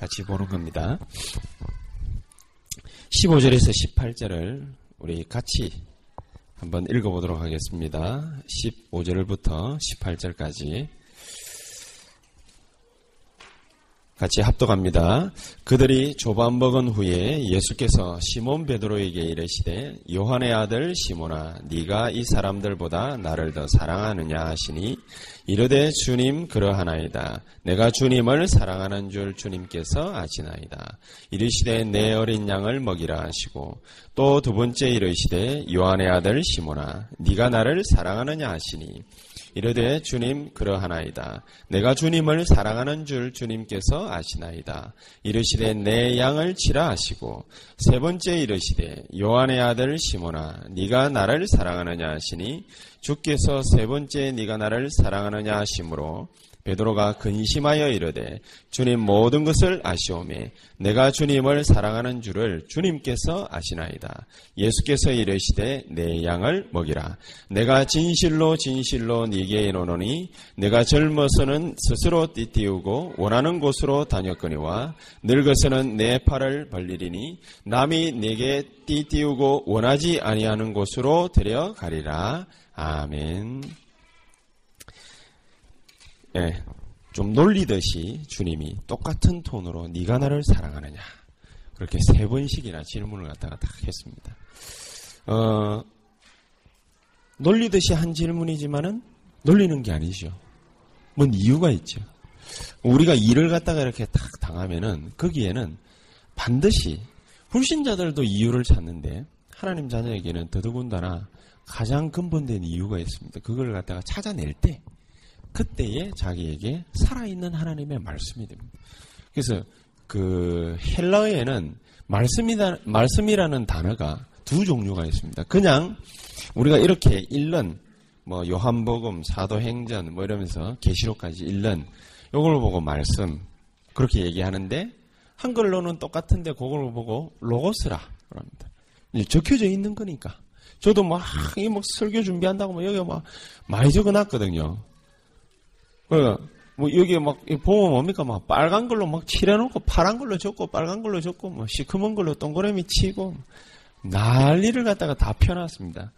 같이 보는 겁니다. 15절에서 18절을 우리 같이 한번 읽어보도록 하겠습니다. 15절부터 18절까지 같이 합독합니다. 그들이 조반 먹은 후에 예수께서 시몬 베드로에게 이르시되 요한의 아들 시몬아 네가 이 사람들보다 나를 더 사랑하느냐 하시니 이르되 주님 그러하나이다. 내가 주님을 사랑하는 줄 주님께서 아시나이다. 이르시되 내 어린 양을 먹이라 하시고 또 두 번째 이르시되 요한의 아들 시몬아 네가 나를 사랑하느냐 하시니 이르되 주님 그러하나이다. 내가 주님을 사랑하는 줄 주님께서 아시나이다. 이르시되 내 양을 치라 하시고 세 번째 이르시되 요한의 아들 시몬아 네가 나를 사랑하느냐 하시니 주께서 세 번째 네가 나를 사랑하느냐 하심으로 베드로가 근심하여 이르되 주님 모든 것을 아시오매 내가 주님을 사랑하는 줄을 주님께서 아시나이다. 예수께서 이르시되 내 양을 먹이라. 내가 진실로 진실로 네게 이르노니 내가 젊어서는 스스로 띠띠우고 원하는 곳으로 다녔거니와 늙어서는 내 팔을 벌리리니 남이 내게 띠띠우고 원하지 아니하는 곳으로 데려가리라. 아멘. 예, 좀 놀리듯이 주님이 똑같은 톤으로 네가 나를 사랑하느냐 그렇게 세 번씩이나 질문을 갖다가 딱 했습니다. 어, 놀리듯이 한 질문이지만은 놀리는 게 아니죠. 뭔 이유가 있죠. 우리가 일을 갖다가 이렇게 딱 당하면은 거기에는 반드시 불신자들도 이유를 찾는데 하나님 자녀에게는 더더군다나 가장 근본된 이유가 있습니다. 그걸 갖다가 찾아낼 때 그때에 자기에게 살아있는 하나님의 말씀이 됩니다. 그래서 그 헬라어에는 말씀이다, 말씀이라는 단어가 두 종류가 있습니다. 그냥 우리가 이렇게 읽는 뭐 요한복음, 사도행전 뭐 이러면서 계시록까지 읽는 요걸 보고 말씀 그렇게 얘기하는데 한글로는 똑같은데 그걸 보고 로고스라 그럽니다. 적혀져 있는 거니까. 저도 막, 이막 설교 준비한다고 막 여기 막 많이 적어 놨거든요. 뭐 여기 막 보면 뭡니까 막 빨간 걸로 막 칠해놓고 파란 걸로 적고 빨간 걸로 적고 뭐 시커먼 걸로 동그라미 치고 난리를 갖다가 다 펴놨습니다.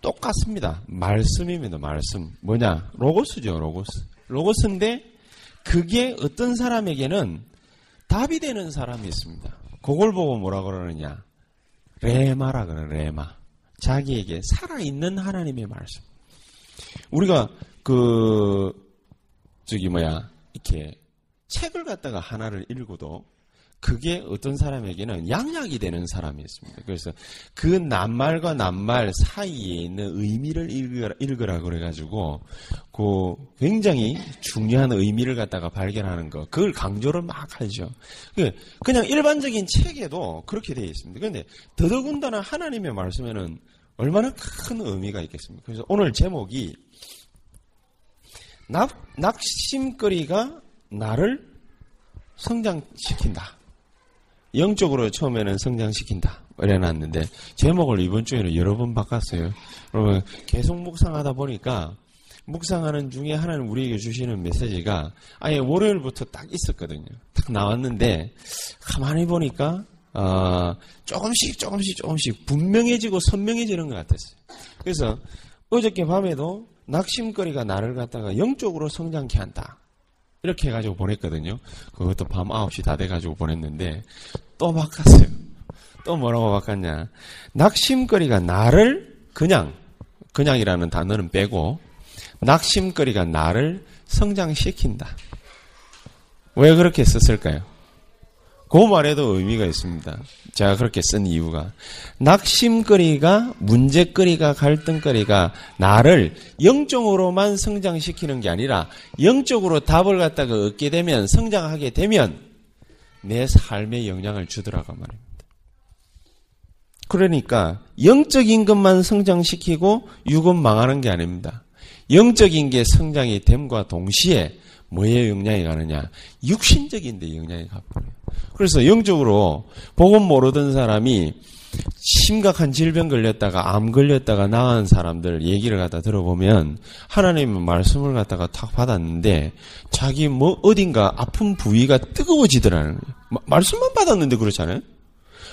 똑같습니다. 말씀입니다. 말씀 뭐냐 로고스죠 로고스 로고스인데 그게 어떤 사람에게는 답이 되는 사람이 있습니다. 그걸 보고 뭐라 그러느냐 레마라 그래 레마 자기에게 살아있는 하나님의 말씀. 우리가 그 저기 뭐야 이렇게 책을 갖다가 하나를 읽어도 그게 어떤 사람에게는 양약이 되는 사람이 있습니다. 그래서 그 낱말과 낱말 사이에 있는 의미를 읽으라, 읽으라 그래가지고 그 굉장히 중요한 의미를 갖다가 발견하는 거 그걸 강조를 막 하죠. 그 그냥 일반적인 책에도 그렇게 되어 있습니다. 그런데 더더군다나 하나님의 말씀에는 얼마나 큰 의미가 있겠습니까? 그래서 오늘 제목이 낙, 낙심거리가 나를 성장시킨다. 영적으로 처음에는 성장시킨다. 이래놨는데 제목을 이번 주에는 여러 번 바꿨어요. 그러면 계속 묵상하다 보니까 묵상하는 중에 하나는 우리에게 주시는 메시지가 아예 월요일부터 딱 있었거든요. 딱 나왔는데 가만히 보니까 어, 조금씩 조금씩 조금씩 분명해지고 선명해지는 것 같았어요. 그래서 어저께 밤에도 낙심거리가 나를 갖다가 영적으로 성장케 한다. 이렇게 해가지고 보냈거든요. 그것도 밤 9시 다 돼가지고 보냈는데, 또 바꿨어요. 또 뭐라고 바꿨냐. 낙심거리가 나를 그냥, 그냥이라는 단어는 빼고, 낙심거리가 나를 성장시킨다. 왜 그렇게 썼을까요? 그 말에도 의미가 있습니다. 제가 그렇게 쓴 이유가 낙심거리가 문제거리가 갈등거리가 나를 영적으로만 성장시키는 게 아니라 영적으로 답을 갖다가 얻게 되면 성장하게 되면 내 삶에 영향을 주더라고 말입니다. 그러니까 영적인 것만 성장시키고 육은 망하는 게 아닙니다. 영적인 게 성장이 됨과 동시에 뭐에 영향이 가느냐? 육신적인 데 영향이 가버려요. 그래서 영적으로 복음 모르던 사람이 심각한 질병 걸렸다가 암 걸렸다가 나은 사람들 얘기를 갖다 들어보면 하나님의 말씀을 갖다가 탁 받았는데 자기 뭐 어딘가 아픈 부위가 뜨거워지더라는 거예요. 마, 말씀만 받았는데 그렇잖아요.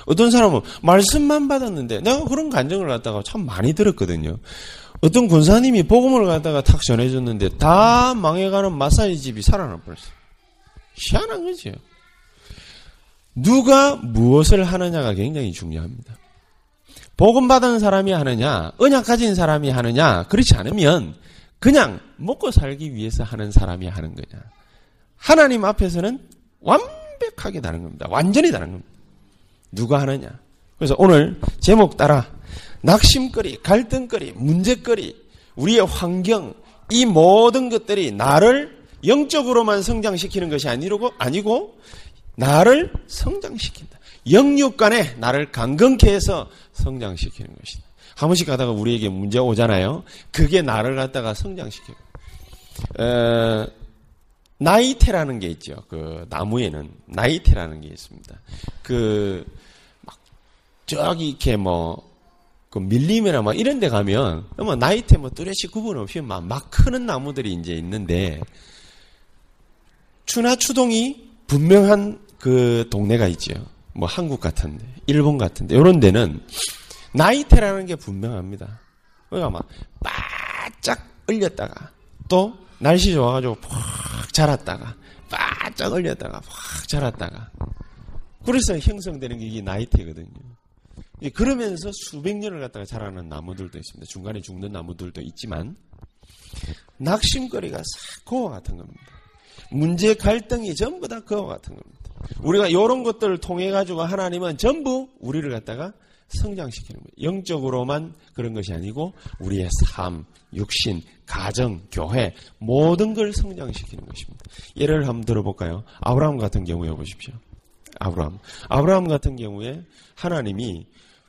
어떤 사람은 말씀만 받았는데 내가 그런 간증을 갖다가 참 많이 들었거든요. 어떤 군사님이 복음을 갖다가 탁 전해줬는데 다 망해가는 마사지 집이 살아나 버렸어요. 희한한 거죠. 누가 무엇을 하느냐가 굉장히 중요합니다. 복음 받은 사람이 하느냐, 언약 가진 사람이 하느냐, 그렇지 않으면 그냥 먹고 살기 위해서 하는 사람이 하는 거냐. 하나님 앞에서는 완벽하게 다른 겁니다. 완전히 다른 겁니다. 누가 하느냐. 그래서 오늘 제목 따라 낙심거리, 갈등거리, 문제거리, 우리의 환경, 이 모든 것들이 나를 영적으로만 성장시키는 것이 아니고, 아니고, 나를 성장시킨다. 영육 간에 나를 강건케 해서 성장시키는 것이다. 한 번씩 가다가 우리에게 문제 오잖아요. 그게 나를 갖다가 성장시키고. 어, 나이테라는 게 있죠. 그 나무에는 나이테라는 게 있습니다. 그, 막, 저기 이렇게 뭐, 그 밀림이나 막 이런 데 가면, 뭐 나이테 뭐 뚜렷이 구분 없이 막, 막 크는 나무들이 이제 있는데, 추나 추동이 분명한 그 동네가 있죠. 뭐 한국 같은데, 일본 같은데, 이런 데는 나이테라는 게 분명합니다. 그러니까 막 바짝 얼렸다가 또 날씨 좋아가지고 푹 자랐다가 바짝 얼렸다가 푹 자랐다가 그래서 형성되는 게 이게 나이테거든요. 그러면서 수백 년을 갖다가 자라는 나무들도 있습니다. 중간에 죽는 나무들도 있지만 낙심거리가 싹 그와 같은 겁니다. 문제 갈등이 전부 다 그와 같은 겁니다. 우리가 이런 것들을 통해 가지고 하나님은 전부 우리를 갖다가 성장시키는 거예요. 영적으로만 그런 것이 아니고 우리의 삶, 육신, 가정, 교회 모든 걸 성장시키는 것입니다. 예를 한번 들어볼까요? 아브라함 같은 경우에 보십시오. 아브라함. 아브라함 같은 경우에 하나님이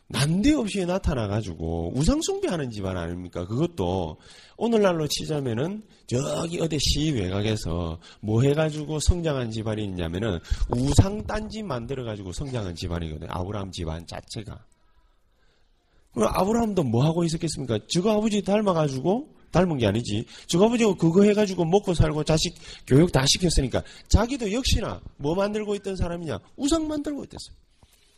난데없이 나타나가지고 우상숭배하는 집안 아닙니까? 그것도 오늘날로 치자면은 저기 어디 시 외곽에서 뭐 해가지고 성장한 집안이 있냐면은 우상단지 만들어가지고 성장한 집안이거든요. 아브라함 집안 자체가. 그럼 아브라함도 뭐 하고 있었겠습니까? 저거 아버지 닮아가지고 닮은 게 아니지. 아버지가 그거 해가지고 먹고 살고 자식 교육 다 시켰으니까 자기도 역시나 뭐 만들고 있던 사람이냐? 우상 만들고 있댔어요.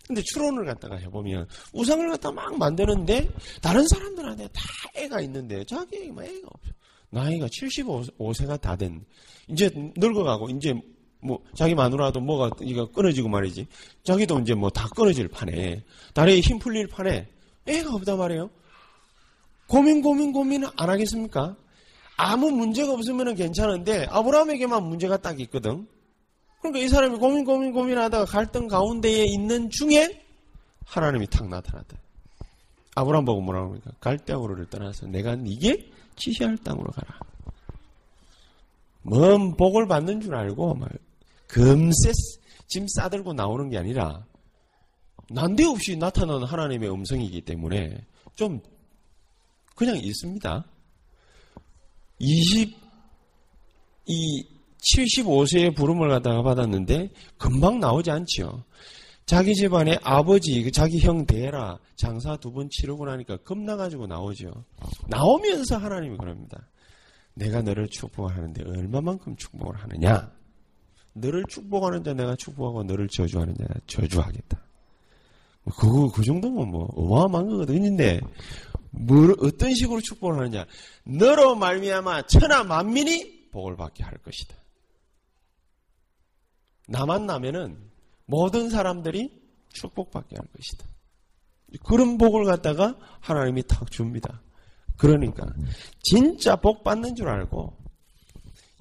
근데 추론을 갖다가 해보면 우상을 갖다 막 만드는데 다른 사람들한테 다 애가 있는데 자기에게 뭐 애가 없어. 나이가 75세가 다 된. 이제 늙어가고 이제 뭐 자기 마누라도 뭐가 이거 끊어지고 말이지. 자기도 이제 뭐 다 끊어질 판에 다리에 힘 풀릴 판에 애가 없단 말이에요. 고민 고민 고민 안 하겠습니까? 아무 문제가 없으면 괜찮은데 아브라함에게만 문제가 딱 있거든. 그러니까 이 사람이 고민 고민 고민하다가 갈등 가운데에 있는 중에 하나님이 탁 나타났다. 아브라함 보고 뭐라고 합니까? 갈대아우를 떠나서 내가 네게 지시할 땅으로 가라. 뭔 복을 받는 줄 알고 막 금세 짐 싸들고 나오는 게 아니라 난데없이 나타나는 하나님의 음성이기 때문에 좀 그냥 있습니다. 20, 이 75세의 부름을 갖다가 받았는데 금방 나오지 않지요. 자기 집안에 아버지, 그 자기 형 대라 장사 두 번 치르고 나니까 겁나가지고 나오죠. 나오면서 하나님이 그럽니다. 내가 너를 축복하는데 얼마만큼 축복을 하느냐? 너를 축복하는 자 내가 축복하고 너를 저주하는 자 저주하겠다. 그거 그 정도면 뭐 어마어마한 거거든요. 뭘 어떤 식으로 축복을 하느냐? 너로 말미암아 천하 만민이 복을 받게 할 것이다. 나만 나면은 모든 사람들이 축복받게 할 것이다. 그런 복을 갖다가 하나님이 탁 줍니다. 그러니까 진짜 복 받는 줄 알고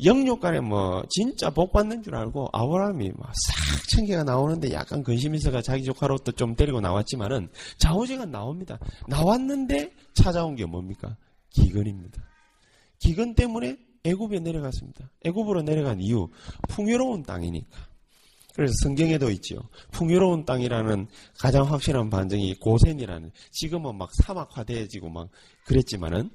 영육간에 뭐 진짜 복 받는 줄 알고 아브라함이 막싹 천개가 나오는데 약간 근심 있어가 자기 조카로 또좀 데리고 나왔지만은 좌우제가 나옵니다. 나왔는데 찾아온 게 뭡니까? 기근입니다. 기근 때문에 애굽에 내려갔습니다. 애굽으로 내려간 이유 풍요로운 땅이니까. 그래서 성경에도 있죠. 풍요로운 땅이라는 가장 확실한 반증이 고센이라는 지금은 막 사막화되어지고 막 그랬지만은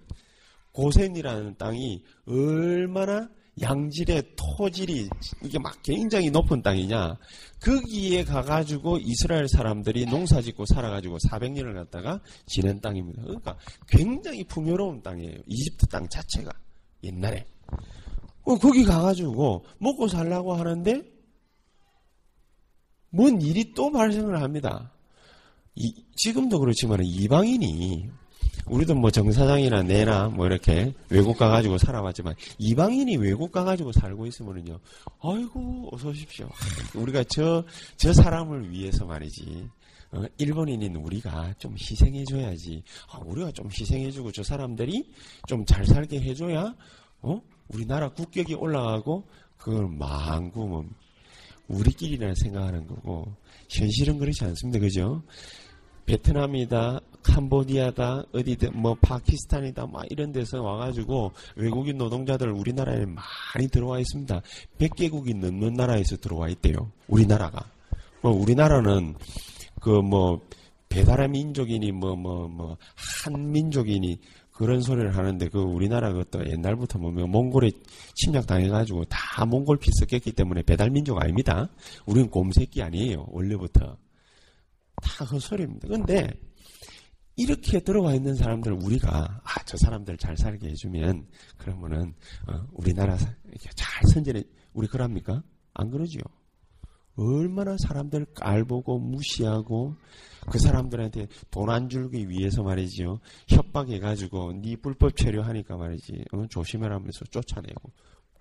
고센이라는 땅이 얼마나 양질의 토질이 이게 막 굉장히 높은 땅이냐 거기에 가가지고 이스라엘 사람들이 농사짓고 살아가지고 400년을 갔다가 지낸 땅입니다. 그러니까 굉장히 풍요로운 땅이에요. 이집트 땅 자체가 옛날에 어, 거기 가가지고 먹고 살라고 하는데 뭔 일이 또 발생을 합니다. 이, 지금도 그렇지만 이방인이 우리도 뭐 정사장이나 내나 뭐 이렇게 외국 가가지고 살아봤지만 이방인이 외국 가가지고 살고 있으면은요, 아이고 어서 오십시오. 우리가 저 저 사람을 위해서 말이지. 어, 일본인인 우리가 좀 희생해줘야지. 아, 우리가 좀 희생해주고 저 사람들이 좀 잘 살게 해줘야, 어? 우리나라 국격이 올라가고 그걸 망구면 우리끼리나 생각하는 거고 현실은 그렇지 않습니다. 그죠? 베트남이다, 캄보디아다, 어디든 뭐 파키스탄이다, 막 이런 데서 와가지고 외국인 노동자들 우리나라에 많이 들어와 있습니다. 100개국이 넘는 나라에서 들어와 있대요. 우리나라가. 뭐 우리나라는 그뭐 배달의 민족이니 뭐 뭐 뭐 한민족이니 그런 소리를 하는데 그 우리나라 그것도 옛날부터 뭐 몽골에 침략 당해가지고 다 몽골 피 섞였기 때문에 배달 민족 아닙니다. 우리는 곰새끼 아니에요. 원래부터. 다 헛소리입니다. 근데 이렇게 들어와 있는 사람들 우리가 아 저 사람들 잘 살게 해주면 그러면은 어, 우리나라 잘 선전해 우리 그럽니까? 안 그러지요. 얼마나 사람들 깔보고 무시하고 그 사람들한테 돈 안 줄기 위해서 말이지요. 협박해가지고 네 불법 체류하니까 말이지 어, 조심해라면서 쫓아내고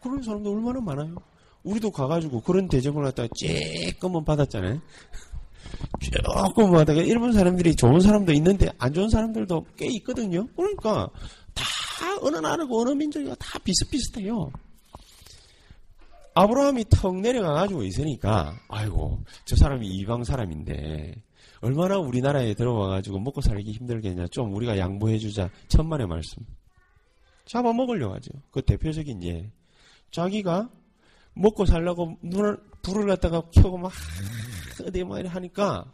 그런 사람들 얼마나 많아요. 우리도 가가지고 그런 대접을 갖다가 쬐끔은 받았잖아요. 조금 하다가 일본 사람들이 좋은 사람도 있는데 안 좋은 사람들도 꽤 있거든요. 그러니까 다 어느 나라고 어느 민족이가 다 비슷비슷해요. 아브라함이 턱 내려가가지고 있으니까 아이고 저 사람이 이방 사람인데 얼마나 우리나라에 들어와가지고 먹고 살기 힘들겠냐 좀 우리가 양보해주자 천만의 말씀 잡아먹으려고 하죠. 그 대표적인 예 자기가 먹고 살려고 눈을 불을 갖다가 켜고 막 어디 뭐 이래 하니까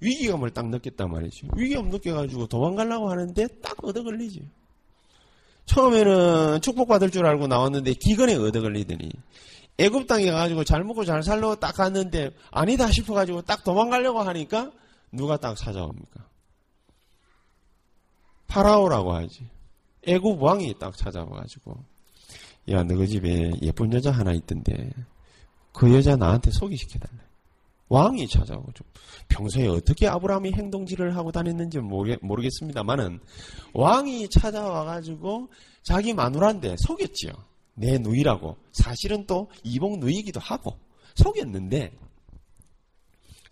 위기감을 딱 느꼈단 말이죠. 위기감 느껴가지고 도망가려고 하는데 딱 얻어 걸리지. 처음에는 축복받을 줄 알고 나왔는데 기근에 얻어 걸리더니 애굽 땅에 가지고 잘 먹고 잘 살려고 딱 갔는데 아니다 싶어가지고 딱 도망가려고 하니까 누가 딱 찾아옵니까? 파라오라고 하지. 애굽 왕이 딱 찾아와가지고 야 너 그 집에 예쁜 여자 하나 있던데 그 여자 나한테 소개시켜달래. 왕이 찾아오고 좀 평소에 어떻게 아브라함이 행동질을 하고 다녔는지 모르겠, 습니다만은 왕이 찾아와가지고 자기 마누라인데 속였지요. 내 누이라고 사실은 또 이복 누이기도 하고 속였는데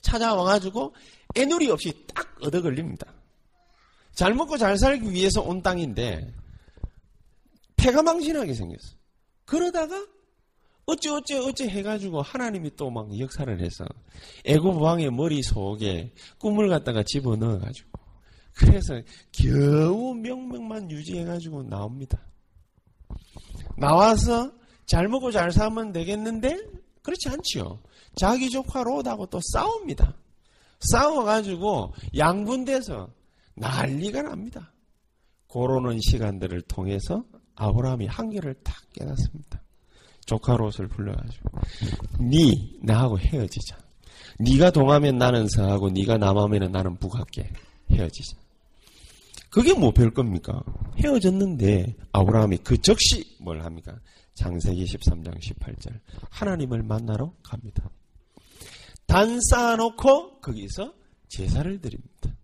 찾아와가지고 애누리 없이 딱 얻어 걸립니다. 잘 먹고 잘 살기 위해서 온 땅인데 폐가 망신하게 생겼어. 그러다가 어째 어째 어째 해가지고 하나님이 또 막 역사를 해서 애굽 왕의 머리 속에 꿈을 갖다가 집어 넣어가지고 그래서 겨우 명명만 유지해가지고 나옵니다. 나와서 잘 먹고 잘 살면 되겠는데 그렇지 않지요. 자기 조카 롯하고 또 싸웁니다. 싸워가지고 양분돼서 난리가 납니다. 고로는 시간들을 통해서 아브라함이 한계를 딱 깨닫습니다. 조카 롯을 불러가지고 니 나하고 헤어지자. 네가 동하면 나는 서하고 네가 남하면 나는 북할게. 헤어지자. 그게 뭐 별 겁니까? 헤어졌는데 아브라함이 그 즉시 뭘 합니까? 장세기 13장 18절 하나님을 만나러 갑니다. 단 쌓아놓고 거기서 제사를 드립니다.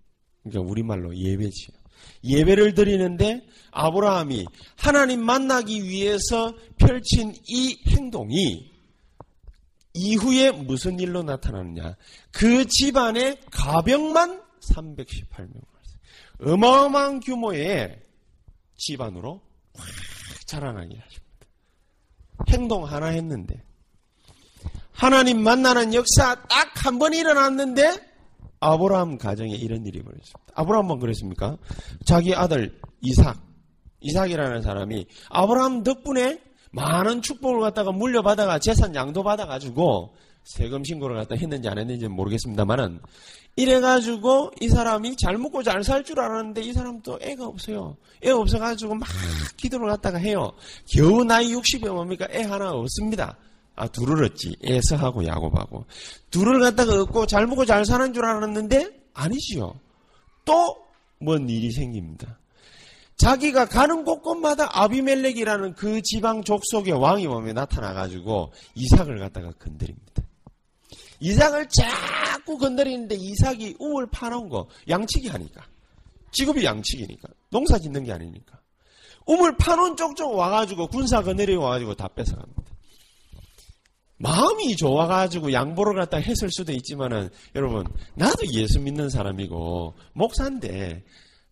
그러니까 우리말로 예배지요. 예배를 드리는데 아브라함이 하나님 만나기 위해서 펼친 이 행동이 이후에 무슨 일로 나타나느냐. 그 집안의 가병만 318명. 어마어마한 규모의 집안으로 확 자라나게 하십니다. 행동 하나 했는데 하나님 만나는 역사 딱 한 번 일어났는데 아브라함 가정에 이런 일이 벌어졌습니다. 아브라함만 그랬습니까? 자기 아들 이삭, 이삭이라는 사람이 아브라함 덕분에 많은 축복을 갖다가 물려받아가 재산 양도 받아가지고 세금 신고를 갖다 했는지 안 했는지 모르겠습니다만은 이래가지고 이 사람이 잘 먹고 잘 살 줄 알았는데 이 사람도 애가 없어요. 애 없어가지고 막 기도를 갖다가 해요. 겨우 나이 60이 뭡니까? 애 하나 없습니다. 아, 둘을 얻지. 에서하고 야곱하고. 둘을 갖다가 얻고 잘 먹고 잘 사는 줄 알았는데 아니지요. 또 뭔 일이 생깁니다. 자기가 가는 곳곳마다 아비멜렉이라는 그 지방 족속의 왕이 몸에 나타나가지고 이삭을 갖다가 건드립니다. 이삭을 자꾸 건드리는데 이삭이 우물 파놓은 거 양치기 하니까. 직업이 양치기니까. 농사 짓는 게 아니니까. 우물 파놓은 쪽쪽 와가지고 군사가 내려와가지고 다 뺏어갑니다. 마음이 좋아가지고 양보를 갖다 했을 수도 있지만은 여러분 나도 예수 믿는 사람이고 목사인데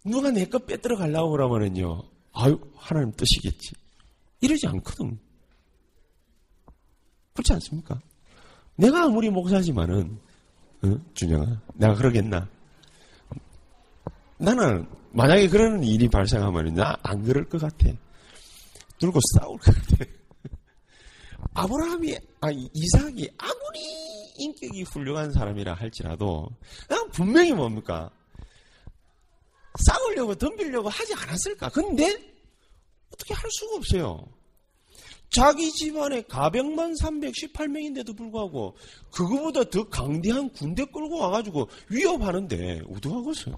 누가 내 것 빼들어 가려고 그러면은요 아유 하나님 뜻이겠지 이러지 않거든 그렇지 않습니까? 내가 아무리 목사지만은 어? 준영아 내가 그러겠나? 나는 만약에 그런 일이 발생하면 나 안 그럴 것 같아 들고 싸울 것 같아 아브라함이, 아, 이삭이 아무리 인격이 훌륭한 사람이라 할지라도, 분명히 뭡니까? 싸우려고, 덤비려고 하지 않았을까? 근데, 어떻게 할 수가 없어요. 자기 집안에 가병만 318명인데도 불구하고, 그거보다 더 강대한 군대 끌고 와가지고 위협하는데, 어떡하겠어요?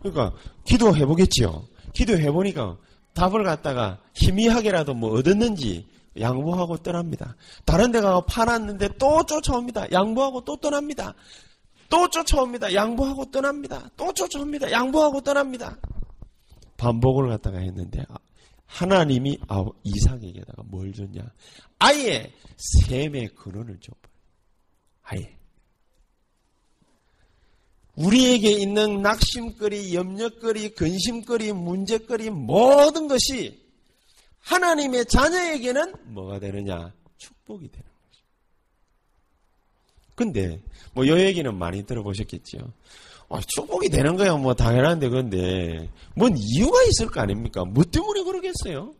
그러니까, 기도해보겠지요. 기도해보니까, 답을 갖다가 희미하게라도 뭐 얻었는지, 양보하고 떠납니다. 다른 데 가서 팔았는데 또 쫓아옵니다. 양보하고 또 떠납니다. 또 쫓아옵니다. 양보하고 떠납니다. 또 쫓아옵니다. 양보하고 떠납니다. 반복을 갖다가 했는데 하나님이 이삭에게다가 뭘 줬냐? 아예 셈의 근원을 줘버려. 아예. 우리에게 있는 낙심거리, 염려거리, 근심거리, 문제거리 모든 것이 하나님의 자녀에게는 뭐가 되느냐? 축복이 되는 거죠. 근데 뭐 요 얘기는 많이 들어보셨겠죠. 아, 축복이 되는 거야 뭐 당연한데 그런데 뭔 이유가 있을 거 아닙니까? 뭐 때문에 그러겠어요?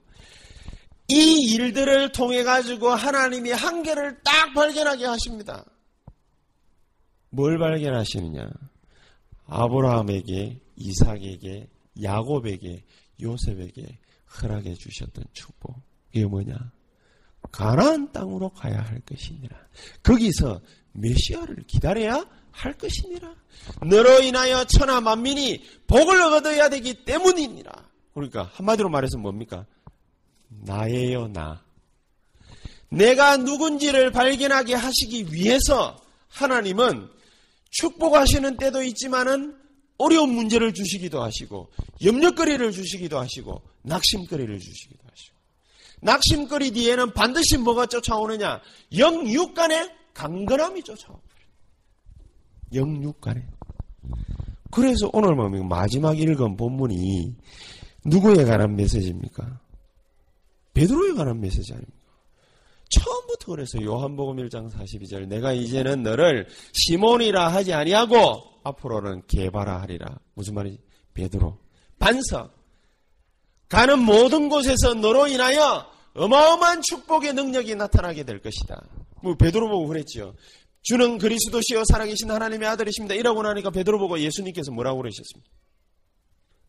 이 일들을 통해 가지고 하나님이 한계를 딱 발견하게 하십니다. 뭘 발견하시느냐? 아브라함에게, 이삭에게, 야곱에게, 요셉에게 허락해 주셨던 축복. 이게 뭐냐? 가나안 땅으로 가야 할 것이니라. 거기서 메시아를 기다려야 할 것이니라. 너로 인하여 천하 만민이 복을 얻어야 되기 때문이니라. 그러니까 한마디로 말해서 뭡니까? 나예요, 나. 내가 누군지를 발견하게 하시기 위해서 하나님은 축복하시는 때도 있지만은 어려운 문제를 주시기도 하시고 염려거리를 주시기도 하시고 낙심거리를 주시기도 하시고 낙심거리 뒤에는 반드시 뭐가 쫓아오느냐 영육간의 강건함이 쫓아오고 영육간에 그래서 오늘 뭡니까 마지막 읽은 본문이 누구에 관한 메시지입니까? 베드로에 관한 메시지 아닙니까? 처음부터 그래서 요한복음 1장 42절 내가 이제는 너를 시몬이라 하지 아니하고 앞으로는 개바라 하리라. 무슨 말이지? 베드로. 반석. 가는 모든 곳에서 너로 인하여 어마어마한 축복의 능력이 나타나게 될 것이다. 뭐 베드로 보고 그랬죠. 주는 그리스도시여 살아계신 하나님의 아들이십니다. 이라고 나니까 베드로 보고 예수님께서 뭐라고 그러셨습니까?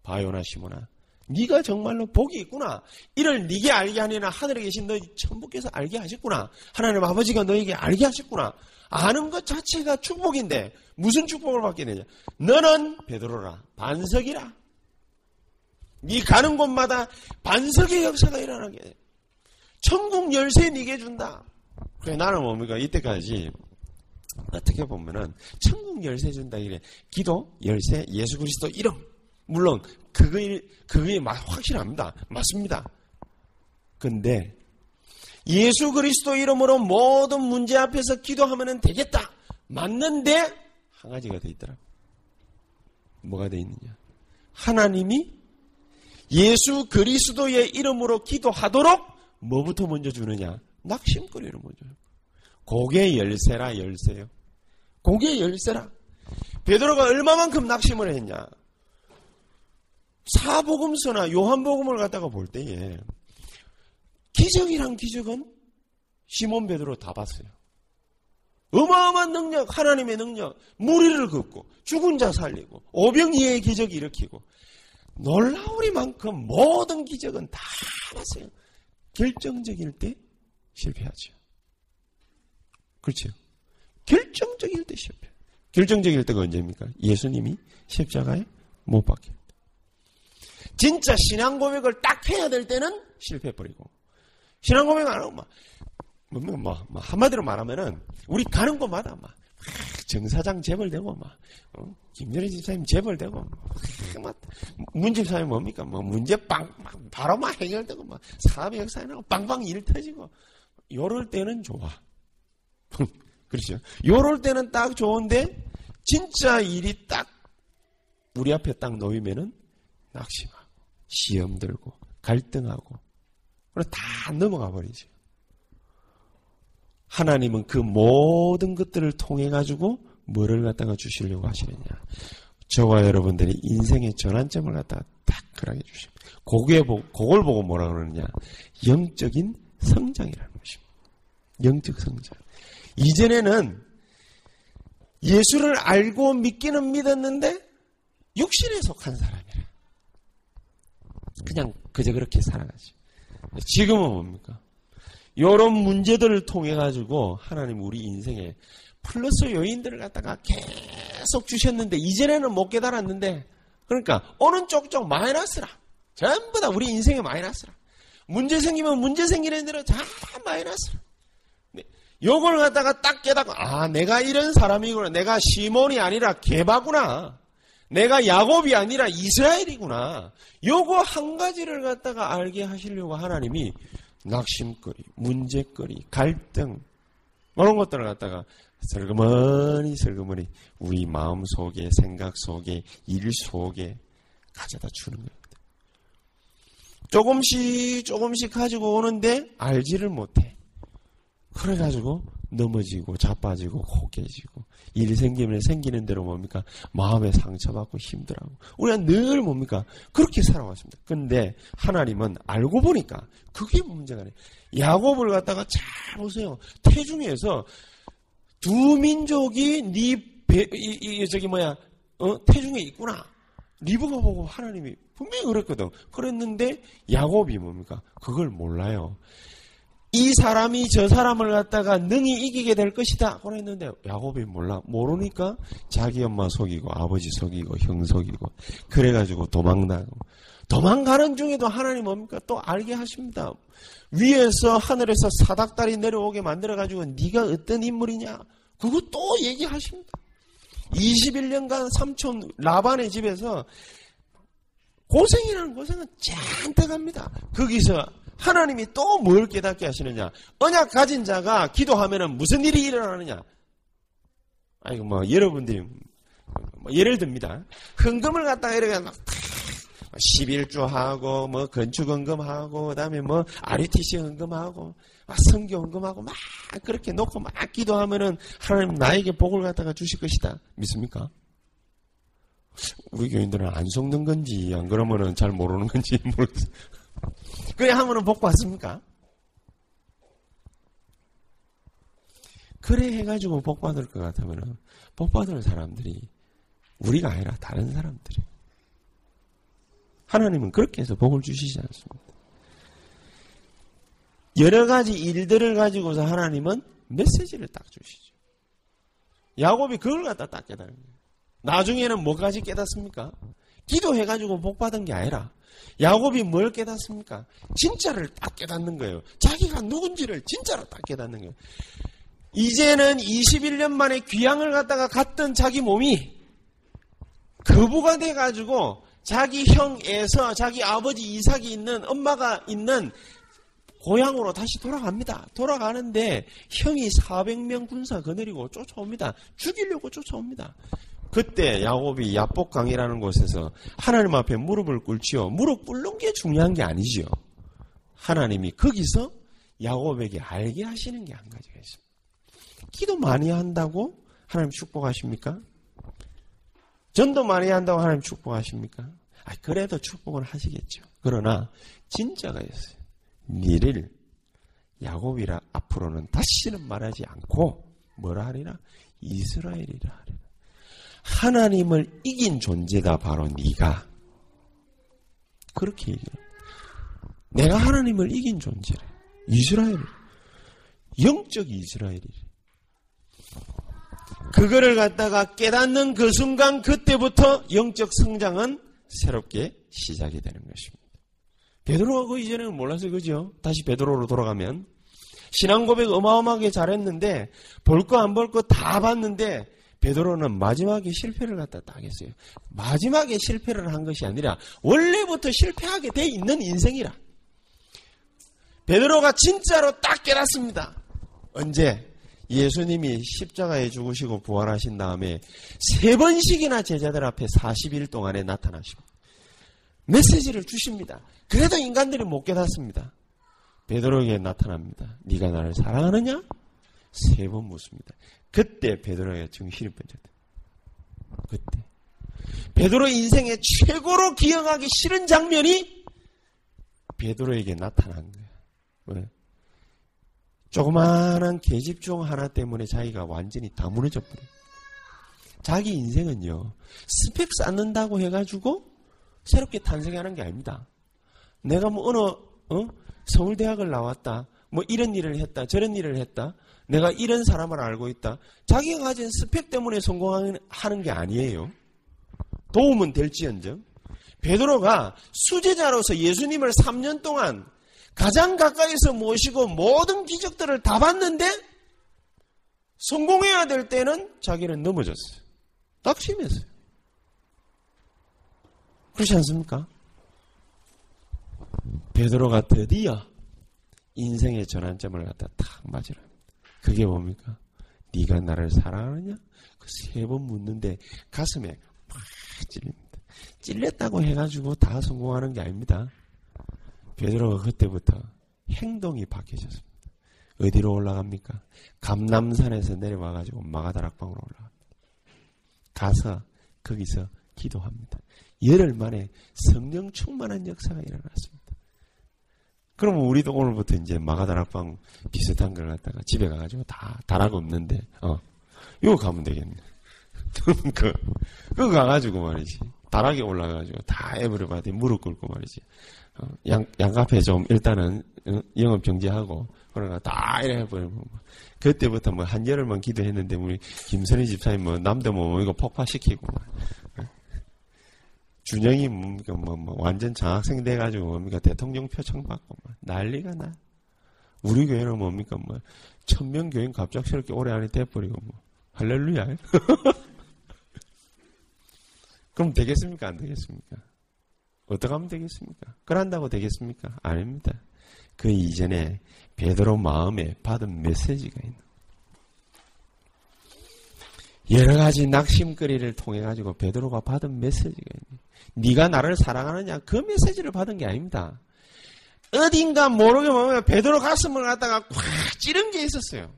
바요나 시모나 네가 정말로 복이 있구나. 이를 네게 알게 하니나 하늘에 계신 너희 천부께서 알게 하셨구나. 하나님 아버지가 너에게 알게 하셨구나. 아는 것 자체가 축복인데 무슨 축복을 받게 되냐? 너는 베드로라 반석이라. 네 가는 곳마다 반석의 역사가 일어나게 돼. 천국 열쇠 네게 준다. 그래 나는 뭡니까 이때까지 어떻게 보면은 천국 열쇠 준다 이래 기도 열쇠 예수 그리스도 이름 물론 그거에 그거에 확실합니다 맞습니다. 근데 예수 그리스도 이름으로 모든 문제 앞에서 기도하면 되겠다 맞는데 한 가지가 돼 있더라. 뭐가 돼 있느냐? 하나님이 예수 그리스도의 이름으로 기도하도록 뭐부터 먼저 주느냐? 낙심거리를 먼저. 고개 열쇠라 열쇠요. 고개 열쇠라. 베드로가 얼마만큼 낙심을 했냐? 사복음서나 요한복음을 갖다가 볼 때에 기적이란 기적은 시몬 베드로 다 봤어요. 어마어마한 능력, 하나님의 능력, 무리를 긋고 죽은 자 살리고 오병이의 기적이 일으키고 놀라우리만큼 모든 기적은 다 봤어요. 결정적일 때 실패하죠. 그렇죠. 결정적일 때 실패. 결정적일 때가 언제입니까? 예수님이 십자가에 못 때. 진짜 신앙 고백을 딱 해야 될 때는 실패해버리고. 신앙 고백 안 하고 막, 뭐, 뭐, 뭐, 뭐, 한마디로 말하면은, 우리 가는 곳마다 막, 정사장 재벌되고, 막, 어? 김전희 집사님 재벌되고, 막, 문 집사님 뭡니까? 뭐, 문제 빵, 막, 바로 막 해결되고, 막, 사업의 역사에 나고, 빵빵 일 터지고, 요럴 때는 좋아. 그렇죠. 요럴 때는 딱 좋은데, 진짜 일이 딱, 우리 앞에 딱 놓이면은, 낙심하고, 시험 들고, 갈등하고, 다 넘어가 버리죠. 하나님은 그 모든 것들을 통해 가지고 뭐를 갖다가 주시려고 하시느냐. 저와 여러분들이 인생의 전환점을 갖다가 딱 그하게 주십니다. 그게, 그걸 보고 뭐라 그러느냐. 영적인 성장이라는 것입니다. 영적 성장. 이전에는 예수를 알고 믿기는 믿었는데 육신에 속한 사람이라. 그냥 그저 그렇게 살아가죠. 지금은 뭡니까? 이런 문제들을 통해 가지고 하나님 우리 인생에 플러스 요인들을 갖다가 계속 주셨는데 이전에는 못 깨달았는데 그러니까 어느 쪽쪽 마이너스라. 전부 다 우리 인생의 마이너스라. 문제 생기면 문제 생기는 대로 다 마이너스라. 요걸 갖다가 딱 깨닫고 아 내가 이런 사람이구나. 내가 시몬이 아니라 개바구나 내가 야곱이 아니라 이스라엘이구나 요거 한 가지를 갖다가 알게 하시려고 하나님이 낙심거리, 문제거리, 갈등, 이런 것들을 갖다가 슬그머니 슬그머니 우리 마음 속에, 생각 속에, 일 속에 가져다 주는 겁니다. 조금씩 조금씩 가지고 오는데 알지를 못해. 그래가지고 넘어지고 자빠지고 고개지고 일이 생기면 생기는 대로 뭡니까 마음에 상처받고 힘들어하고 우리가 늘 뭡니까 그렇게 살아왔습니다. 근데 하나님은 알고 보니까 그게 문제가 아니에요. 야곱을 갖다가 잘 보세요. 태중에서 두 민족이 네 배, 이, 이, 저기 뭐야 어? 태중에 있구나. 리브가 보고 하나님이 분명히 그랬거든. 그랬는데 야곱이 뭡니까 그걸 몰라요. 이 사람이 저 사람을 갖다가 능히 이기게 될 것이다. 그랬는데 야곱이 몰라. 모르니까 자기 엄마 속이고 아버지 속이고 형 속이고 그래가지고 도망나고 도망가는 중에도 하나님 뭡니까? 또 알게 하십니다. 위에서 하늘에서 사닥다리 내려오게 만들어가지고 네가 어떤 인물이냐? 그거 또 얘기하십니다. 21년간 삼촌 라반의 집에서 고생이라는 고생은 잔뜩 합니다. 거기서 하나님이 또 뭘 깨닫게 하시느냐? 언약 가진 자가 기도하면은 무슨 일이 일어나느냐? 아이고 뭐 여러분들이 뭐 예를 듭니다. 헌금을 갖다가 이렇게 막 11조 하고 뭐 건축 헌금하고 그다음에 뭐 RUTC 헌금하고 막 성교 헌금하고 막 그렇게 놓고 막 기도하면은 하나님 나에게 복을 갖다가 주실 것이다. 믿습니까? 우리 교인들은 안 속는 건지 안 그러면은 잘 모르는 건지 모르겠어요. 그래 하면은 복 받습니까? 그래 해가지고 복 받을 것 같으면은 복 받을 사람들이 우리가 아니라 다른 사람들이. 하나님은 그렇게 해서 복을 주시지 않습니다. 여러 가지 일들을 가지고서 하나님은 메시지를 딱 주시죠. 야곱이 그걸 갖다 딱 깨달은 거예요. 나중에는 뭐까지 깨닫습니까? 기도해가지고 복 받은 게 아니라 야곱이 뭘 깨닫습니까? 진짜를 딱 깨닫는 거예요. 자기가 누군지를 진짜로 딱 깨닫는 거예요. 이제는 21년 만에 귀향을 갔다가 갔던 자기 몸이 거부가 돼가지고 자기 형에서 자기 아버지 이삭이 있는 엄마가 있는 고향으로 다시 돌아갑니다. 돌아가는데 형이 400명 군사 거느리고 쫓아옵니다. 죽이려고 쫓아옵니다. 그때 야곱이 야복강이라는 곳에서 하나님 앞에 무릎을 꿇지요. 무릎 꿇는 게 중요한 게 아니지요. 하나님이 거기서 야곱에게 알게 하시는 게 한 가지가 있습니다. 기도 많이 한다고 하나님 축복하십니까? 전도 많이 한다고 하나님 축복하십니까? 아, 그래도 축복을 하시겠죠. 그러나 진짜가 있어요. 니를 야곱이라 앞으로는 다시는 말하지 않고 뭐라 하리라? 이스라엘이라 하리라. 하나님을 이긴 존재다 바로 네가 그렇게 얘기해요. 내가 하나님을 이긴 존재래. 이스라엘. 영적 이스라엘이래. 그거를 갖다가 깨닫는 그 순간 그때부터 영적 성장은 새롭게 시작이 되는 것입니다. 베드로가 그 이전에는 몰라서 그죠? 다시 베드로로 돌아가면 신앙 고백 어마어마하게 잘했는데 볼 거 안 볼 거 다 봤는데 베드로는 마지막에 실패를 갖다 딱 했어요. 마지막에 실패를 한 것이 아니라 원래부터 실패하게 돼 있는 인생이라. 베드로가 진짜로 딱 깨닫습니다. 언제? 예수님이 십자가에 죽으시고 부활하신 다음에 세 번씩이나 제자들 앞에 40일 동안에 나타나십니다. 메시지를 주십니다. 그래도 인간들이 못 깨닫습니다. 베드로에게 나타납니다. 네가 나를 사랑하느냐? 세 번 묻습니다. 그때 베드로의 정신이 번졌다. 그때 베드로 인생의 최고로 기억하기 싫은 장면이 베드로에게 나타난 거야. 왜? 조그마한 계집종 하나 때문에 자기가 완전히 다 무너져 버려. 자기 인생은요 스펙 쌓는다고 해가지고 새롭게 탄생하는 게 아닙니다. 내가 뭐 어느 어? 서울대학을 나왔다. 뭐 이런 일을 했다. 저런 일을 했다. 내가 이런 사람을 알고 있다. 자기가 가진 스펙 때문에 성공하는 게 아니에요. 도움은 될지언정. 베드로가 수제자로서 예수님을 3년 동안 가장 가까이서 모시고 모든 기적들을 다 봤는데 성공해야 될 때는 자기는 넘어졌어요. 딱심했어요. 그렇지 않습니까? 베드로가 드디어 인생의 전환점을 갖다 탁 맞으라. 그게 뭡니까? 네가 나를 사랑하느냐? 그 세 번 묻는데 가슴에 팍 찔립니다. 찔렸다고 해가지고 다 성공하는 게 아닙니다. 베드로가 그때부터 행동이 바뀌어졌습니다. 어디로 올라갑니까? 감남산에서 내려와가지고 마가다락방으로 올라갑니다. 가서 거기서 기도합니다. 열흘 만에 성령 충만한 역사가 일어났습니다. 그러면 우리도 오늘부터 이제 마가다락방 비슷한 걸 갖다가 집에 가가지고 다 다락 없는데 어. 이거 가면 되겠네. 그 그거 가가지고 말이지. 다락에 올라가가지고 다 받이 무릎 꿇고 말이지. 어, 양 양카페 좀 일단은 어, 영업 정지하고 그러나 다 이래 버리고 그때부터 뭐 한 열흘만 기도했는데 우리 김선희 집사님 뭐 남도 뭐 이거 폭파시키고 준영이 뭡니까 뭐, 뭐 완전 장학생 돼가지고 뭡니까 대통령 표창 받고 뭐 난리가 나. 우리 교회는 뭡니까 뭐 천명 교인 갑작스럽게 올해 안에 돼버리고 뭐 할렐루야. 그럼 되겠습니까 안 되겠습니까? 어떻게 하면 되겠습니까? 그런다고 되겠습니까? 아닙니다. 그 이전에 베드로 마음에 받은 메시지가 있는. 여러 가지 낙심거리를 통해 가지고 베드로가 받은 메시지가 있네. 네가 나를 사랑하느냐 그 메시지를 받은 게 아닙니다. 어딘가 모르게 보면 베드로 가슴을 갖다가 콱 찌른 게 있었어요.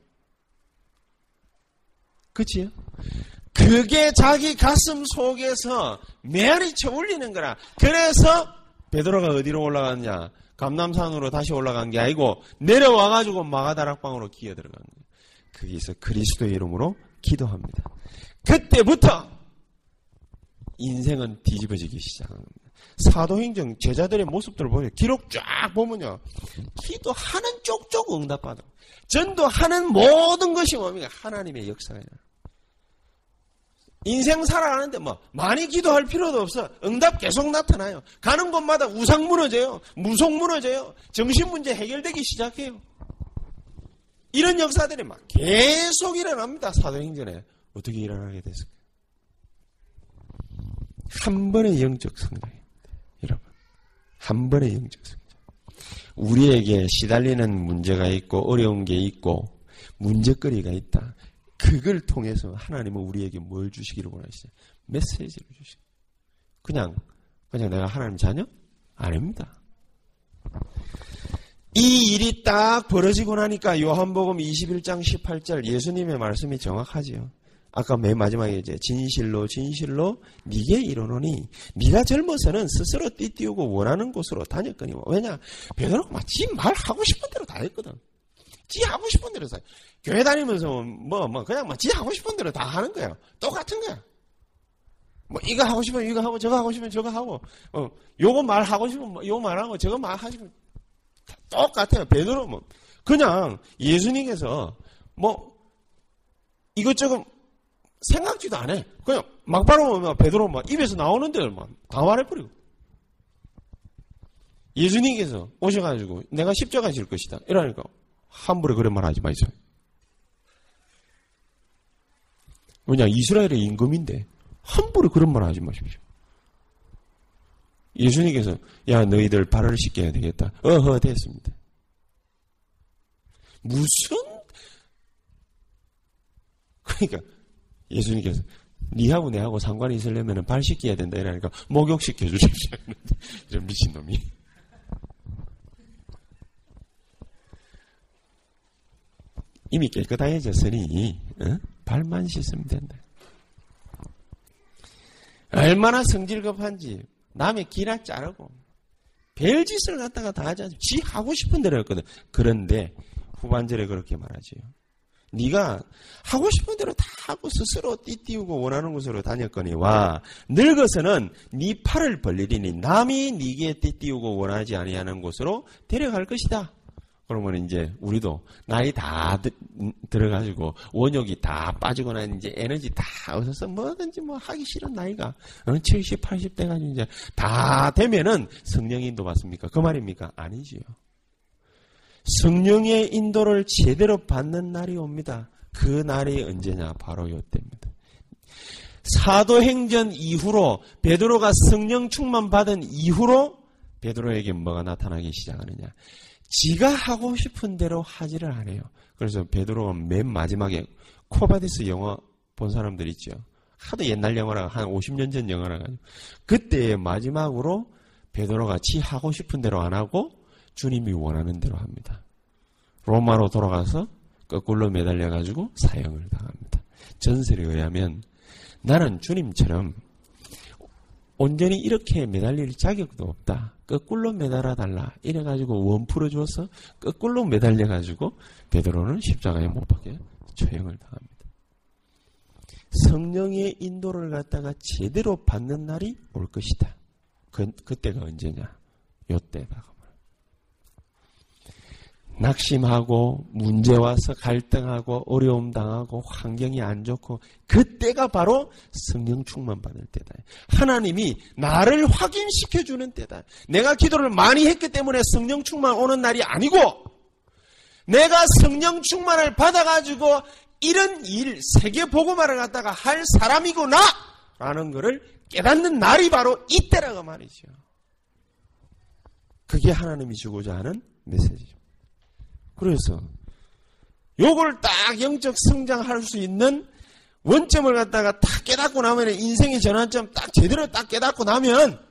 그치요? 그게 자기 가슴 속에서 메아리쳐 울리는 거라. 그래서 베드로가 어디로 올라갔냐? 감남산으로 다시 올라간 게 아니고 내려와 가지고 마가다락방으로 기어 들어간 거예요. 거기서 그리스도의 이름으로 기도합니다. 그때부터 인생은 뒤집어지기 시작합니다. 사도행정 제자들의 모습들을 보면 기록 쫙 보면요. 기도하는 쪽쪽 응답받아. 전도하는 모든 것이 뭡니까? 하나님의 역사예요. 인생 살아가는데 뭐 많이 기도할 필요도 없어. 응답 계속 나타나요. 가는 곳마다 우상 무너져요. 무속 무너져요. 정신 문제 해결되기 시작해요. 이런 역사들이 막 계속 일어납니다. 사도행전에. 어떻게 일어나게 됐을까요? 한 번의 영적 성장입니다. 여러분. 한 번의 영적 성장. 우리에게 시달리는 문제가 있고 어려운 게 있고 문제거리가 있다. 그걸 통해서 하나님은 우리에게 뭘 주시기를 원하시죠? 메시지를 주시. 그냥 그냥 내가 하나님 자녀 아닙니다. 이 일이 딱 벌어지고 나니까 요한복음 21장 18절 예수님의 말씀이 정확하지요. 아까 맨 마지막에 이제 진실로 진실로 네게 이르노니 네가 젊어서는 스스로 띠띠우고 원하는 곳으로 다녔거니와 왜냐 베드로가 막지 말 하고 싶은 대로 다 했거든. 지 하고 싶은 대로 다. 교회 다니면서 뭐뭐 뭐 그냥 막지 하고 싶은 대로 다 하는 거야. 똑같은 거야. 뭐 이거 하고 싶으면 이거 하고 저거 하고 싶으면 저거 하고 어 요거 말 하고 싶으면 뭐 요거 말하고 저거 말 하시면 똑같아요. 베드로 뭐 그냥 예수님께서 뭐 이것저것 생각지도 안 해. 그냥 막바로 뭐 베드로 막 입에서 나오는 대로 막다 말해버리고. 예수님께서 오셔가지고 내가 십자가 질 것이다. 이러니까 함부로 그런 말 하지 마세요. 왜냐 이스라엘의 임금인데 함부로 그런 말 하지 마십시오. 예수님께서 야 너희들 발을 씻겨야 되겠다. 어허 됐습니다. 무슨 그러니까 예수님께서 니하고 내하고 상관이 있으려면 발 씻겨야 된다 이러니까 목욕 시켜 주십시오. 이런 미친놈이. 이미 깨끗해졌으니 어? 발만 씻으면 된다. 얼마나 성질급한지 남의 기나 자르고 별짓을 갖다가 다 하지 않지. 지 하고 싶은 대로 했거든. 그런데 후반절에 그렇게 말하지요. 네가 하고 싶은 대로 다 하고 스스로 띠띠우고 원하는 곳으로 다녔거니와 늙어서는 네 팔을 벌리리니 남이 네게 띠띠우고 원하지 아니하는 곳으로 데려갈 것이다. 그러면 이제 우리도 나이 다 들어가지고 원욕이 다 빠지거나 이제 에너지 다 없어서 뭐든지 뭐 하기 싫은 나이가 70, 80대 가지고 이제 다 되면은 성령 인도 받습니까? 그 말입니까? 아니지요. 성령의 인도를 제대로 받는 날이 옵니다. 그 날이 언제냐? 바로 요때입니다. 사도행전 이후로 베드로가 성령 충만 받은 이후로 베드로에게 뭐가 나타나기 시작하느냐? 지가 하고 싶은 대로 하지를 않아요. 그래서 베드로가 맨 마지막에 코바디스 영화 본 사람들 있죠. 하도 옛날 영화라 한 50년 전 영화라 가지고 그때 마지막으로 베드로가 지 하고 싶은 대로 안 하고 주님이 원하는 대로 합니다. 로마로 돌아가서 거꾸로 매달려 가지고 사형을 당합니다. 전설에 의하면 나는 주님처럼 온전히 이렇게 매달릴 자격도 없다. 거꾸로 매달아 달라. 이래 가지고 원 풀어 주어서 거꾸로 매달려 가지고 베드로는 십자가에 못 박혀 처형을 당합니다. 성령의 인도를 갖다가 제대로 받는 날이 올 것이다. 그, 그때가 언제냐? 요때다. 낙심하고 문제 와서 갈등하고 어려움 당하고 환경이 안 좋고 그때가 바로 성령 충만 받을 때다. 하나님이 나를 확인시켜 주는 때다. 내가 기도를 많이 했기 때문에 성령 충만 오는 날이 아니고 내가 성령 충만을 받아 가지고 이런 일 세계 복음화를 갖다가 할 사람이구나 라는 것을 깨닫는 날이 바로 이때라고 말이죠. 그게 하나님이 주고자 하는 메시지죠. 그래서 요걸 딱 영적 성장할 수 있는 원점을 갖다가 딱 깨닫고 나면 인생의 전환점 딱 제대로 딱 깨닫고 나면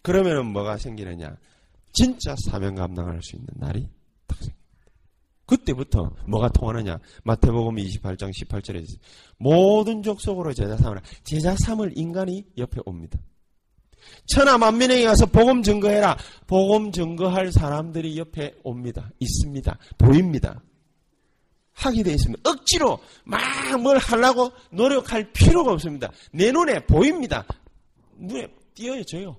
그러면은 뭐가 생기느냐? 진짜 사명 감당할 수 있는 날이 딱 생깁니다. 그때부터 뭐가 통하느냐? 마태복음 28장 18절에 모든 족속으로 제자 삼으라. 제자 삼을 인간이 옆에 옵니다. 천하 만민에게 가서 복음 증거해라. 복음 증거할 사람들이 옆에 옵니다. 있습니다. 보입니다. 하게 되어 있습니다. 억지로 막 뭘 하려고 노력할 필요가 없습니다. 내 눈에 보입니다. 눈에 띄어져요.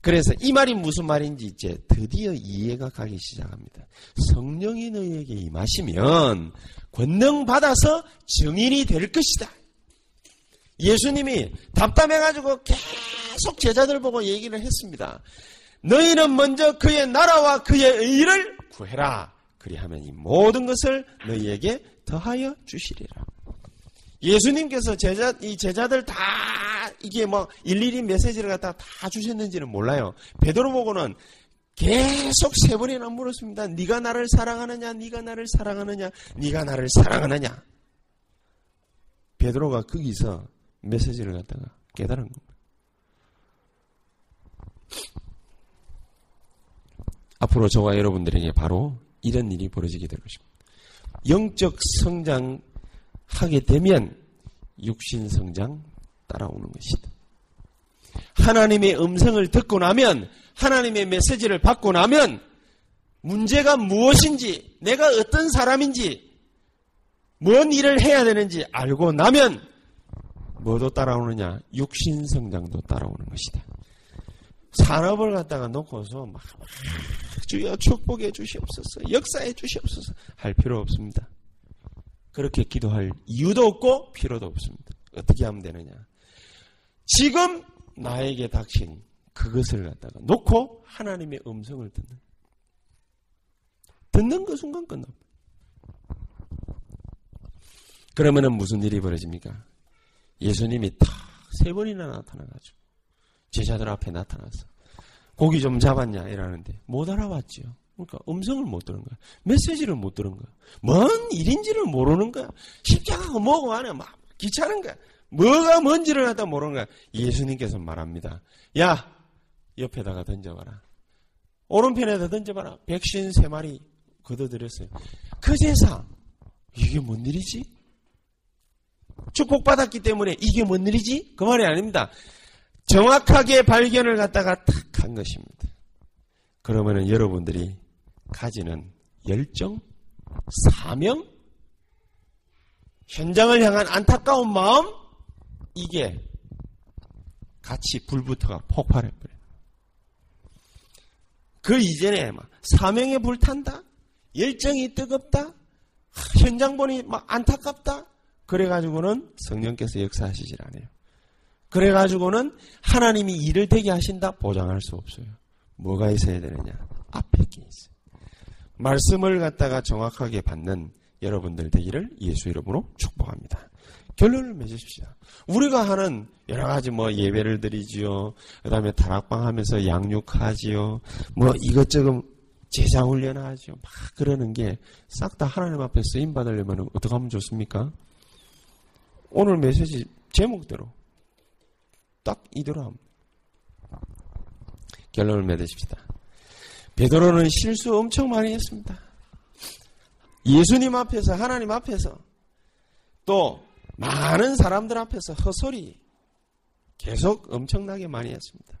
그래서 이 말이 무슨 말인지 이제 드디어 이해가 가기 시작합니다. 성령이 너희에게 임하시면 권능 받아서 증인이 될 것이다. 예수님이 답답해가지고 계속 제자들 보고 얘기를 했습니다. 너희는 먼저 그의 나라와 그의 의를 구해라. 그리하면 이 모든 것을 너희에게 더하여 주시리라. 예수님께서 제자, 이 제자들 다 이게 뭐 일일이 메시지를 갖다 다 주셨는지는 몰라요. 베드로 보고는 계속 세 번이나 물었습니다. 네가 나를 사랑하느냐? 네가 나를 사랑하느냐? 네가 나를 사랑하느냐? 베드로가 거기서 메시지를 갖다가 깨달은 겁니다. 앞으로 저와 여러분들에게 바로 이런 일이 벌어지게 될 것입니다. 영적 성장하게 되면 육신 성장 따라오는 것이다. 하나님의 음성을 듣고 나면 하나님의 메시지를 받고 나면 문제가 무엇인지 내가 어떤 사람인지 뭔 일을 해야 되는지 알고 나면 뭐도 따라오느냐 육신 성장도 따라오는 것이다. 산업을 갖다가 놓고서 막 주여 축복해 주시옵소서 역사해 주시옵소서 할 필요 없습니다. 그렇게 기도할 이유도 없고 필요도 없습니다. 어떻게 하면 되느냐? 지금 나에게 닥친 그것을 갖다가 놓고 하나님의 음성을 듣는. 듣는 그 순간 끝납니다. 그러면은 무슨 일이 벌어집니까? 예수님이 탁 세 번이나 나타나가지고 제자들 앞에 나타나서 고기 좀 잡았냐 이러는데 못 알아봤죠. 그러니까 음성을 못 들은 거야. 메시지를 못 들은 거야. 뭔 일인지를 모르는 거야. 십자가가 뭐고 하냐 막 귀찮은 거야. 뭐가 뭔지를 갖다 모르는 거야. 예수님께서 말합니다. 야, 옆에다가 던져봐라. 오른편에다 던져봐라. 백신 세 마리 걷어들였어요. 그 세상, 이게 뭔 일이지? 축복받았기 때문에 이게 뭔 일이지? 그 말이 아닙니다. 정확하게 발견을 갖다가 탁 한 것입니다. 그러면은 여러분들이 가지는 열정, 사명, 현장을 향한 안타까운 마음, 이게 같이 불부터가 폭발해버려요. 그 이전에 막 사명에 불탄다, 열정이 뜨겁다, 현장 보니 막 안타깝다. 그래가지고는 성령께서 역사하시질 않아요. 그래가지고는 하나님이 일을 되게 하신다 보장할 수 없어요. 뭐가 있어야 되느냐? 앞에 게 있어요. 말씀을 갖다가 정확하게 받는 여러분들 되기를 예수 이름으로 축복합니다. 결론을 맺으십시오. 우리가 하는 여러 가지 뭐 예배를 드리지요. 그 다음에 다락방 하면서 양육하지요. 뭐 이것저것 제자 훈련하지요. 막 그러는 게 싹 다 하나님 앞에 쓰임 받으려면 어떻게 하면 좋습니까? 오늘 메시지 제목대로 딱 이대로 합니다. 결론을 맺으십시다. 베드로는 실수 엄청 많이 했습니다. 예수님 앞에서 하나님 앞에서 또 많은 사람들 앞에서 헛소리 계속 엄청나게 많이 했습니다.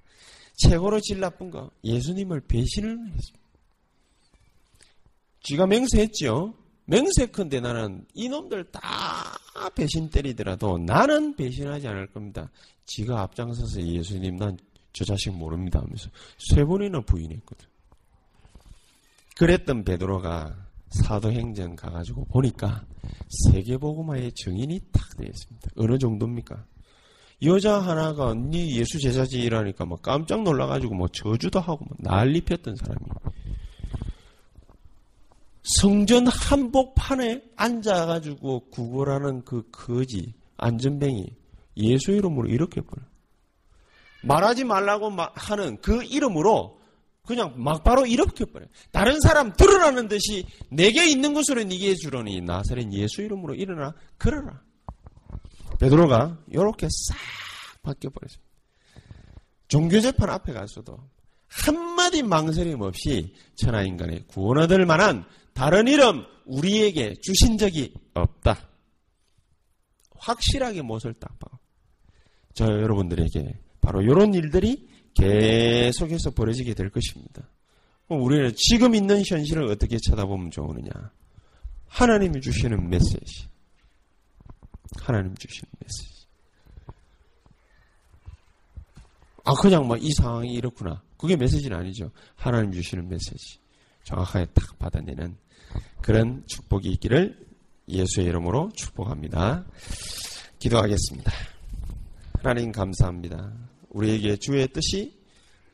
최고로 질 나쁜 거 예수님을 배신을 했습니다. 쥐가 맹세했죠. 맹세컨대 나는 이놈들 다 배신 때리더라도 나는 배신하지 않을 겁니다. 지가 앞장서서 예수님 난 저 자식 모릅니다 하면서 세 번이나 부인했거든. 그랬던 베드로가 사도행전 가가지고 보니까 세계복음화의 정인이 탁 되어 있습니다. 어느 정도입니까? 여자 하나가 네 예수 제자지 이라니까 막 깜짝 놀라가지고 뭐 저주도 하고 뭐 난리 폈던 사람이 성전 한복판에 앉아가지고 구걸하는 그 거지 안전뱅이 예수 이름으로 이렇게 버려. 말하지 말라고 하는 그 이름으로 그냥 막바로 이렇게 버려. 다른 사람 드러나는 듯이 내게 있는 것으로 네게 주러니 나사렛 예수 이름으로 일어나 그러라. 베드로가 이렇게 싹 바뀌어 버렸습니다. 종교 재판 앞에 가서도 한마디 망설임 없이 천하 인간의 구원 얻을 만한 다른 이름 우리에게 주신 적이 없다. 확실하게 못을 딱 봐. 저 여러분들에게 바로 이런 일들이 계속해서 벌어지게 될 것입니다. 우리는 지금 있는 현실을 어떻게 쳐다보면 좋으느냐? 하나님이 주시는 메시지. 하나님 주시는 메시지. 아, 그냥 막 이 상황이 이렇구나. 그게 메시지는 아니죠. 하나님 주시는 메시지. 정확하게 딱 받아내는 그런 축복이 있기를 예수의 이름으로 축복합니다. 기도하겠습니다. 하나님 감사합니다. 우리에게 주의 뜻이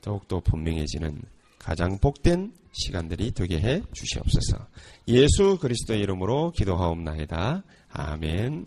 더욱더 분명해지는 가장 복된 시간들이 되게 해 주시옵소서. 예수 그리스도의 이름으로 기도하옵나이다. 아멘.